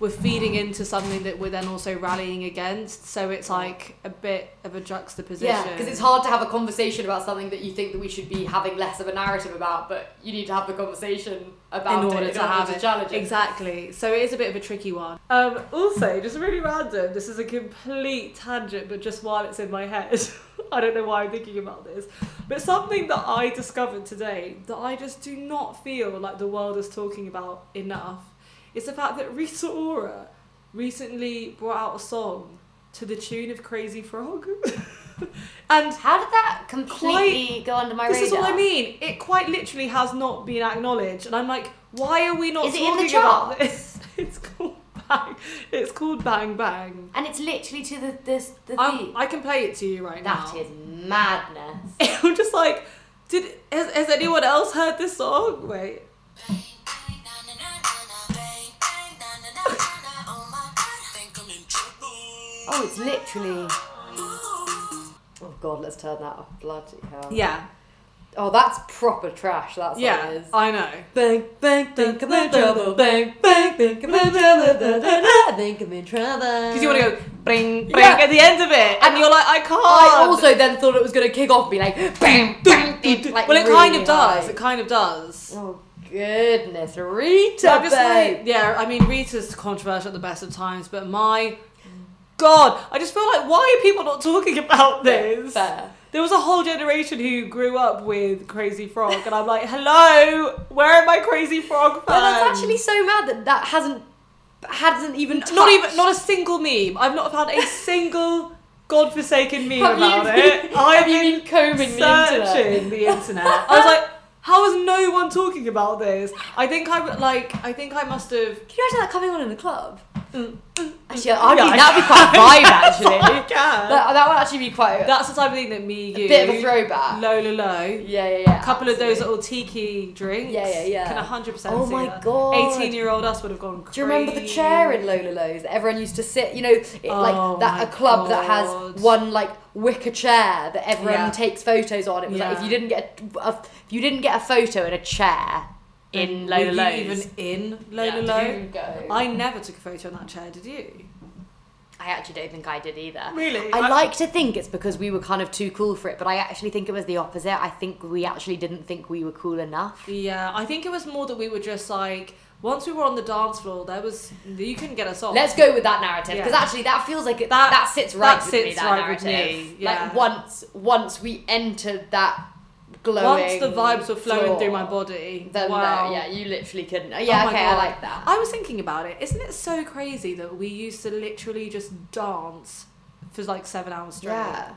A: we're feeding into something that we're then also rallying against. So it's like a bit of a juxtaposition.
B: Yeah, because it's hard to have a conversation about something that you think that we should be having less of a narrative about, but you need to have the conversation about
A: in order
B: it
A: to have it.
B: challenge it.
A: Exactly. So it is a bit of a tricky one. Um, also, just really random. This is a complete tangent, but just while it's in my head, [LAUGHS] I don't know why I'm thinking about this. But something that I discovered today that I just do not feel like the world is talking about enough is the fact that Rita Ora recently brought out a song to the tune of Crazy Frog. [LAUGHS] and
B: How did that completely go under my
A: this
B: radar?
A: This is what I mean. It quite literally has not been acknowledged, and I'm like, why are we not
B: Is it in the
A: talking about this? [LAUGHS] It's called Bang. It's called Bang Bang.
B: And it's literally to the this the theme.
A: I can play it to you right
B: That
A: now.
B: That is madness. [LAUGHS]
A: I'm just like, did has, has anyone else heard this song? Wait.
B: Oh, it's literally. Oh god, let's turn that off. Bloody hell.
A: Yeah,
B: Oh, that's proper trash. That's
A: yeah,
B: what it is.
A: I know.
B: Bang, bang, think I'm in trouble. [LAUGHS] Bang, bang, think I'm in trouble. Da, da, da, I think I'm in trouble.
A: Because you want to go bring, bring
B: Yeah.
A: at the end of it, and you're like, I can't.
B: I also then thought it was going to kick off and be like, bang, bang, bang, like
A: well, it kind
B: really
A: of does.
B: high.
A: It kind of does.
B: Oh goodness, Rita,
A: So I'm just
B: babe.
A: like, yeah, I mean, Rita's controversial at the best of times, but my God, I just feel like, why are people not talking about this?
B: Fair.
A: There was a whole generation who grew up with Crazy Frog, and I'm like, hello, where are my Crazy Frog fans?
B: No, that's actually so mad that that hasn't hasn't even touched.
A: not even not a single meme. I've not found a [LAUGHS] single godforsaken meme
B: Have
A: about
B: been- [LAUGHS]
A: it.
B: have
A: I've been
B: combing the internet?
A: the internet. I was like, how is no one talking about this? I think I would like. I think I must have.
B: Can you imagine that coming on in the club?
A: Mm, [LAUGHS] mm,
B: Actually, I
A: Yeah,
B: mean
A: I
B: that'd be quite a vibe [LAUGHS] actually. That, that would actually be quite a,
A: That's the type of thing that me, you,
B: bit of a throwback.
A: low, low, low.
B: Yeah, yeah, yeah.
A: A couple of those little tiki drinks.
B: Yeah, yeah, yeah.
A: Can hundred percent.
B: Oh my
A: that.
B: God.
A: Eighteen-year-old us would have gone. Crazy.
B: Do you remember the chair in Lola Lo's that everyone used to sit? You know, it,
A: Oh
B: like that a club that has one like wicker chair that everyone
A: Yeah.
B: takes photos on. It was like if you didn't get a, if you didn't get a photo in a chair in
A: Were
B: Lola
A: you even in Lola
B: Yeah,
A: Low?
B: did you even go?
A: I never took a photo on that chair. Did you?
B: I actually don't think I did either.
A: Really?
B: I
A: I-
B: like to think it's because we were kind of too cool for it, but I actually think it was the opposite. I think we actually didn't think we were cool enough.
A: Yeah, I think it was more that we were just like once we were on the dance floor, there was you couldn't get us off.
B: Let's go with that narrative because
A: Yeah.
B: actually that feels like it,
A: That-
B: that, sits right
A: that
B: with me.
A: sits
B: That
A: right with
B: narrative,
A: me, yeah.
B: like once once we entered that glowing.
A: Once the vibes were flowing
B: floor,
A: through my body.
B: Then
A: wow.
B: yeah, you literally couldn't.
A: Oh
B: Yeah,
A: my
B: okay, I like that.
A: I was thinking about it. Isn't it so crazy that we used to literally just dance for like seven hours straight?
B: yeah,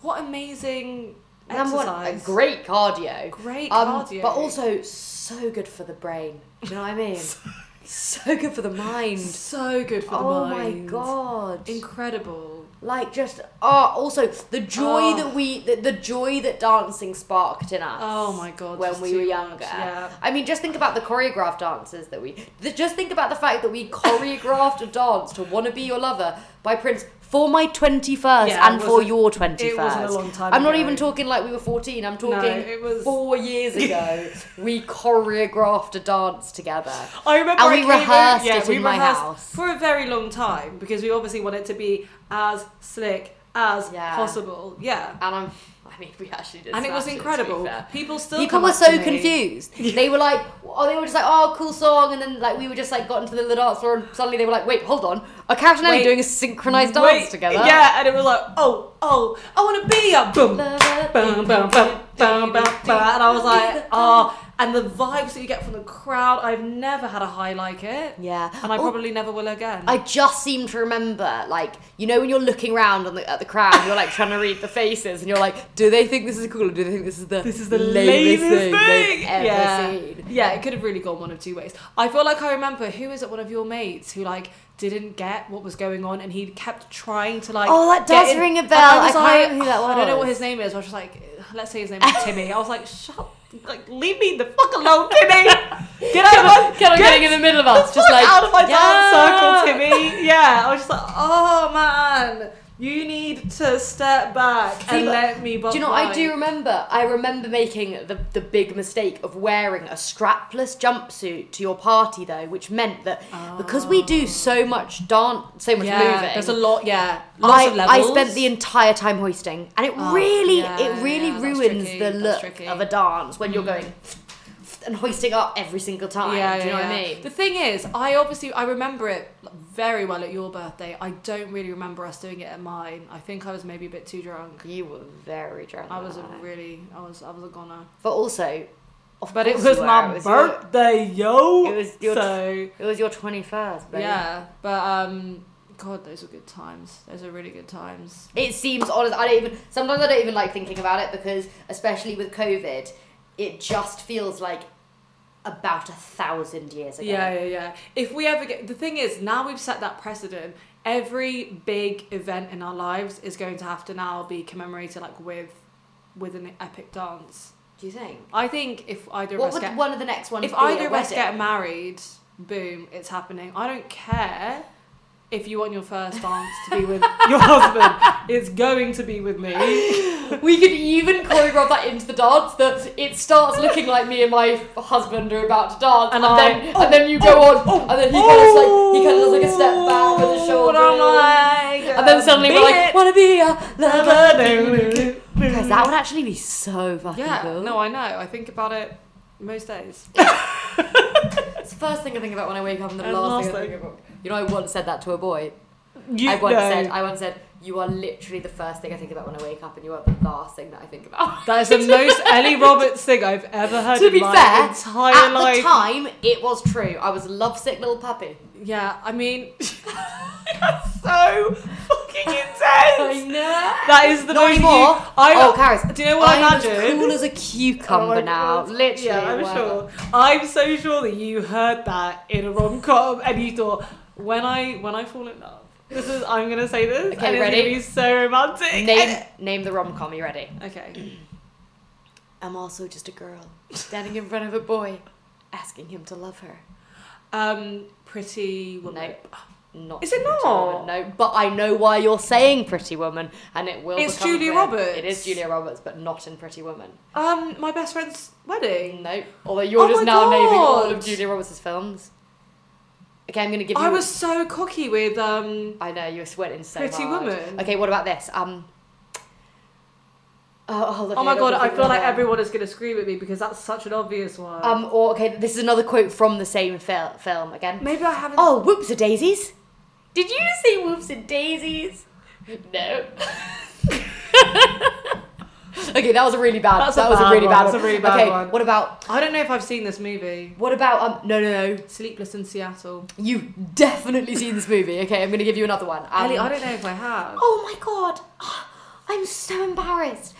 A: What amazing
B: and what a
A: exercise.
B: great cardio.
A: Great
B: Um,
A: cardio.
B: but also so good for the brain. Do you know what I mean? [LAUGHS] so good for the mind.
A: so good for the
B: oh
A: mind.
B: my god!
A: Incredible.
B: Like just oh, also the joy
A: Oh.
B: that we the, the joy that dancing sparked in us.
A: Oh my God,
B: When we were
A: much,
B: younger.
A: yeah.
B: I mean, just think about the choreographed dances that we. The, just think about the fact that we choreographed a dance to "Wanna Be Your Lover" by Prince for my twenty first
A: Yeah,
B: and for your 21st.
A: it wasn't a long time
B: I'm not
A: ago.
B: even talking like we were fourteen. I'm talking
A: it was-
B: four years ago. [LAUGHS] we choreographed a dance together.
A: I remember
B: And
A: I
B: we rehearsed
A: yeah,
B: it
A: we
B: in my house.
A: for a very long time because we obviously want it to be as slick as
B: Yeah.
A: possible. Yeah.
B: And I'm. I mean, we actually did.
A: And it was
B: smash to be
A: incredible. People still
B: People
A: come
B: were
A: up
B: so confused. They were like, oh, they were just like, oh, cool song, and then like we were just like got into the little dance floor, and suddenly they were like, wait, hold on, are Cat and Ellie doing a synchronized
A: Wait,
B: dance together?
A: Yeah, and it was like, oh, oh, I want to be a boom, bum, bum, bum, bum, bum, bum, and I was like, oh, and the vibes that you get from the crowd, I've never had a high like it,
B: Yeah.
A: and I probably never will again.
B: I just seem to remember, like, you know, when you're looking around on the, at the crowd, you're like trying to read the faces, and you're like, do they think this is cool, or do they think this is the
A: this is the
B: lamest
A: lamest
B: thing,
A: thing. yeah.
B: seen?
A: yeah, it could have really gone one of two ways. I feel like I remember who is it? One of your mates who like didn't get what was going on, and he kept trying to like.
B: Oh, that does
A: in-
B: ring a bell.
A: I,
B: I can't
A: like,
B: that
A: I don't know what his name is. I was just like, let's say his name is Timmy. I was like, shut, like, leave me the fuck alone, Timmy. [LAUGHS] Get out of my, get
B: getting in the middle of us, just like
A: out of my
B: yeah.
A: dance circle, Timmy. Yeah, I was just like, oh man. You need to step back
B: See,
A: and let me.
B: Do you know? what I do remember. I remember making the the big mistake of wearing a strapless jumpsuit to your party, though, which meant that because we do so much dance, so much
A: Yeah,
B: moving.
A: there's a lot. Yeah, lots of
B: I,
A: levels.
B: I spent the entire time hoisting, and it
A: Oh,
B: really,
A: yeah,
B: it really
A: yeah,
B: ruins
A: tricky,
B: the look of a dance when you're mm. going and hoisting up every single time.
A: Yeah,
B: do you know
A: yeah,
B: what I mean?
A: The thing is, I obviously I remember it very well at your birthday. I don't really remember us doing it at mine. I think I was maybe a bit too drunk.
B: You were very drunk.
A: I was a really, I was, I was a goner.
B: but also,
A: But it was my
B: it was your-
A: birthday, yo.
B: It was your-
A: so
B: It was your twenty first, baby.
A: yeah. But um, God, those were good times. Those are really good times.
B: It seems honest. I don't even. Sometimes I don't even like thinking about it because, especially with COVID, it just feels like about a thousand years ago.
A: Yeah, yeah, yeah. If we ever get the thing is now we've set that precedent. Every big event in our lives is going to have to now be commemorated like with with an epic dance.
B: Do you think?
A: I think if either of us
B: would
A: get
B: one of the next ones
A: if either of us get married, boom, it's happening. I don't care if you want your first [LAUGHS] dance to be with your [LAUGHS] husband. It's going to be with me.
B: We could even choreograph that into the dance that it starts looking like me and my husband are about to dance,
A: And
B: and,
A: I-
B: then and then you go oh, on, oh, and then he kind of like he kind of does like a step back with his oh, shoulder, and then suddenly we're like, wanna be a lover? [LAUGHS] Guys, that would actually be so fucking
A: Yeah,
B: cool.
A: no, I know. I think about it most days. [LAUGHS]
B: It's the first thing I think about when I wake up, and the
A: And
B: last,
A: last
B: thing I
A: thing.
B: think about. You know, I once said that to a boy.
A: You
B: I once
A: know.
B: said, I once said, you are literally the first thing I think about when I wake up, and you are the last thing that I think about.
A: That is the [LAUGHS] most Ellie Roberts thing I've ever heard
B: to
A: in
B: be
A: my
B: fair,
A: entire
B: at
A: life.
B: the time, it was true. I was a lovesick little puppy.
A: Yeah, I mean, [LAUGHS] so fucking intense.
B: know.
A: That is the
B: Not
A: most.
B: anymore.
A: You, I,
B: oh, Karis,
A: do you know what I
B: I'm as
A: imagine?
B: cool as a
A: Oh
B: cucumber
A: my
B: now.
A: God.
B: Literally.
A: Yeah, I'm
B: whatever.
A: sure. I'm so sure that you heard that in a rom com and you thought, when I when I fall in love, this is I'm gonna say this
B: Okay,
A: and it's
B: ready?
A: gonna be so romantic.
B: Name, name the rom com. You ready?
A: Okay.
B: I'm also just a girl standing in front of a boy, asking him to love her.
A: Um, pretty woman.
B: Nope. Not
A: Is it
B: Pretty
A: not?
B: Woman, no, but I know why you're saying Pretty Woman, and it will.
A: It's Julia
B: clear.
A: Roberts.
B: It is Julia Roberts, but not in Pretty Woman.
A: Um, my best friend's wedding.
B: No, although you're
A: Oh
B: just now naming all of Julia Roberts' films. Okay, I'm gonna give you.
A: I was so cocky with um.
B: I know you were sweating so
A: Pretty
B: hard.
A: Woman.
B: Okay, what about this? Um. Oh, hold
A: Oh my god, I feel like everyone is gonna scream at me because that's such an obvious one.
B: Um. Or okay, this is another quote from the same fil- film again.
A: maybe I haven't.
B: Oh, whoops a daisies. Did you see whoops and daisies? No. [LAUGHS] okay, that was a really bad.
A: That's a
B: that was a really
A: one,
B: bad
A: that's
B: one.
A: a really bad
B: okay,
A: one.
B: what about
A: I don't know if I've seen this movie.
B: what about um? No, no, no.
A: Sleepless in Seattle.
B: You've definitely seen this movie. Okay, I'm gonna give you another one. Um,
A: Ellie, I don't know if I have.
B: Oh my god, [GASPS] I'm so embarrassed.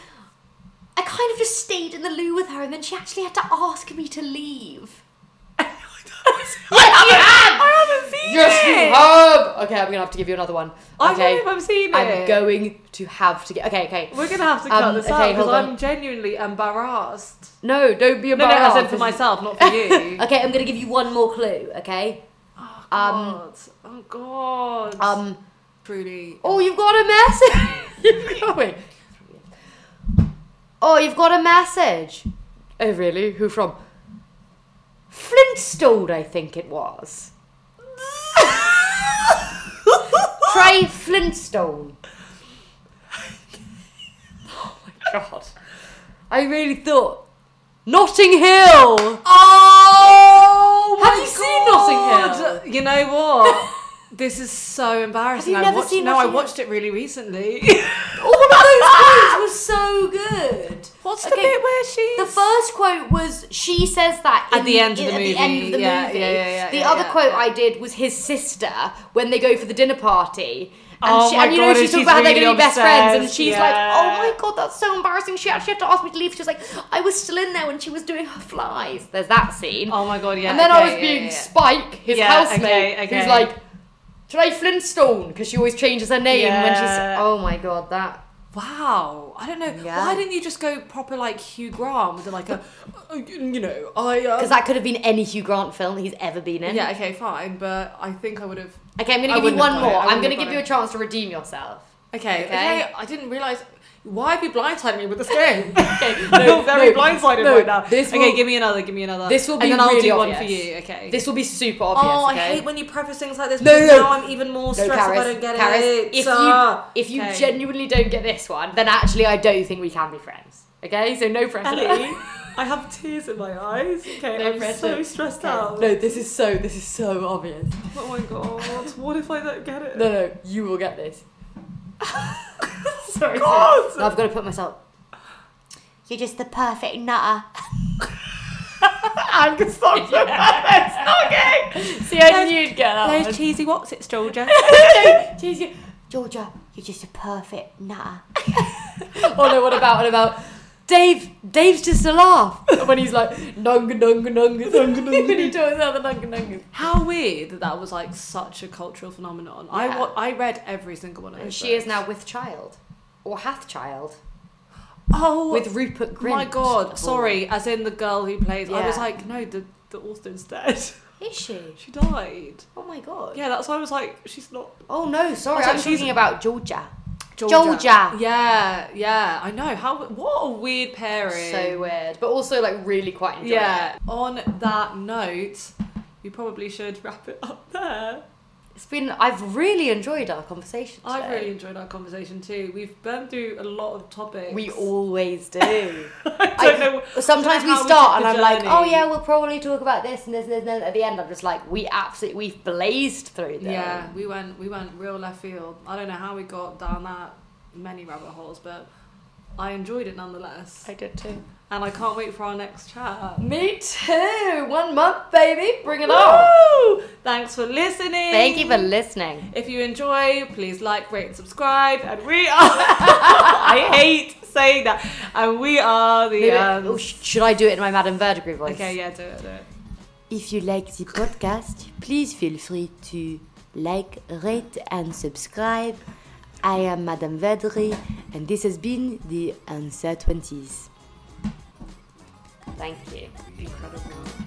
B: I kind of just stayed in the loo with her, and then she actually had to ask me to leave. [LAUGHS] [LAUGHS]
A: yes,
B: you have!
A: I haven't seen
B: Yes,
A: it.
B: you have. Okay, I'm gonna have to give you another one.
A: I
B: Okay,
A: don't know if I've seen it.
B: I'm going to have to get. Okay, okay.
A: We're gonna have to cut
B: Um,
A: this
B: okay,
A: out because. I'm genuinely embarrassed.
B: No, don't be
A: No, no,
B: embarrassed.
A: as in for myself, not for you. [LAUGHS]
B: Okay, I'm gonna give you one more clue. Okay.
A: Oh
B: Um,
A: oh god.
B: Um.
A: Truly.
B: Oh, you've got a message. [LAUGHS] you've got, wait. Oh, you've got a message. Oh, really? Who from? Flintstone, I think it was. Try Flintstone. Oh my god. I really thought. Notting Hill!
A: Oh!
B: Have you seen Notting Hill?
A: You know what? [LAUGHS] This is so embarrassing.
B: Have you
A: I
B: never
A: watched,
B: seen
A: No, I watched it really recently. [LAUGHS]
B: All of those quotes were so good.
A: What's the
B: Okay,
A: bit where she's
B: The first quote was she says that
A: At
B: in
A: the end of the
B: at
A: movie.
B: the end of the
A: Yeah,
B: movie.
A: yeah, yeah, yeah,
B: the
A: yeah,
B: other
A: yeah,
B: quote
A: yeah.
B: I did was his sister when they go for the dinner party. And,
A: Oh
B: she,
A: my
B: and you know
A: God,
B: she's
A: and
B: talking
A: she's
B: about how they're
A: really
B: to be best friends, and
A: obsessed,
B: she's
A: yeah.
B: like, "Oh my god, that's so embarrassing." She actually had to ask me to leave. She was like, "I was still in there when she was doing her flies." There's that scene.
A: Oh my god, yeah.
B: and then I
A: okay,
B: was
A: yeah,
B: being
A: yeah, yeah.
B: Spike, his
A: Yeah,
B: housemate,
A: okay, okay.
B: who's like, "Try Flintstone," because she always changes her name when she's. Oh my god, that
A: Wow, I don't know.
B: Yeah.
A: Why didn't you just go proper like Hugh Grant with like a, uh, you know, I. Uh,
B: Because that could have been any Hugh Grant film he's ever been in.
A: yeah, okay, fine, but I think I would have.
B: Okay, I'm gonna give you one more. I'm going to give
A: got
B: you a chance to redeem yourself.
A: Okay,
B: Okay.
A: okay, I didn't realize. Why have you blindsided me with this game? [LAUGHS] okay,
B: no,
A: I'm very
B: no,
A: blindsided
B: no,
A: right now.
B: this
A: okay,
B: will-
A: give me another. Give me another.
B: This will be
A: and then I'll
B: really
A: do one for you. Okay.
B: This will be super oh, obvious.
A: oh,
B: okay?
A: I hate when you preface things like this.
B: No, no.
A: now I'm even more stressed if I don't get
B: Karis,
A: it.
B: if you if you
A: Okay.
B: genuinely don't get this one, then actually I don't think we can be friends. Okay, so no pressure.
A: Ellie, [LAUGHS] I have tears in my eyes. Okay,
B: No
A: I'm
B: pressure.
A: so stressed
B: Okay.
A: out.
B: No, this is so this is so obvious.
A: Oh my god, what if I don't get it?
B: No, no, you will get this. [LAUGHS] Sorry,
A: God!
B: sorry. No, I've got to put myself. You're just the perfect nutter.
A: I'm gonna stop. It's not [LAUGHS] gay. [LAUGHS]
B: See, I knew you'd get that.
A: Those cheesy what's it, Georgia?
B: one. Cheesy. Georgia, you're just a perfect nutter. oh no, what about what about Dave? Dave's just a laugh [LAUGHS] when he's like nunga nunga nunga [LAUGHS] nunga nunga [LAUGHS] when he talks about the nunga nungas.
A: How weird that that was like such a cultural phenomenon. I
B: Yeah.
A: wa- I read every single one of those.
B: And she is now with child, or hath child,
A: Oh,
B: with Rupert Grint.
A: my god! Sorry, as in the girl who plays. I was like, no, the the author's dead.
B: Is she?
A: she died.
B: Oh my god.
A: Yeah, that's why I was like, she's not.
B: Oh no, sorry,
A: I was
B: I'm
A: like, she's-
B: talking about Georgia.
A: Georgia.
B: Georgia.
A: Yeah, yeah, I know. How what a weird pairing.
B: So weird, but also like really quite enjoying
A: yeah. On that note, we probably should wrap it up there.
B: It's been. I've really enjoyed our conversation.
A: I've really enjoyed our conversation too. We've been through a lot of topics.
B: We always do. [LAUGHS]
A: I don't
B: I-
A: know. [LAUGHS]
B: Sometimes
A: know
B: we
A: how we
B: start and I'm
A: the
B: like, oh yeah, we'll probably talk about this and this and this. And then at the end, I'm just like, we absolutely we've blazed through them.
A: Yeah, we went we went real left field. I don't know how we got down that many rabbit holes, but I enjoyed it nonetheless.
B: I did too.
A: And I can't wait for our next chat.
B: Me too. One month, baby. Bring it on.
A: Thanks for listening.
B: Thank you for listening.
A: If you enjoy, please like, rate, and subscribe. And we are. [LAUGHS] I hate saying that. And we are the.
B: Oh,
A: Um,
B: sh- Should I do it in my Madame Verdigris voice?
A: okay, yeah, do it, do it.
B: If you like the podcast, please feel free to like, rate, and subscribe. I am Madame Verdry, and this has been the Answer 20s. Thank you.
A: Incredible.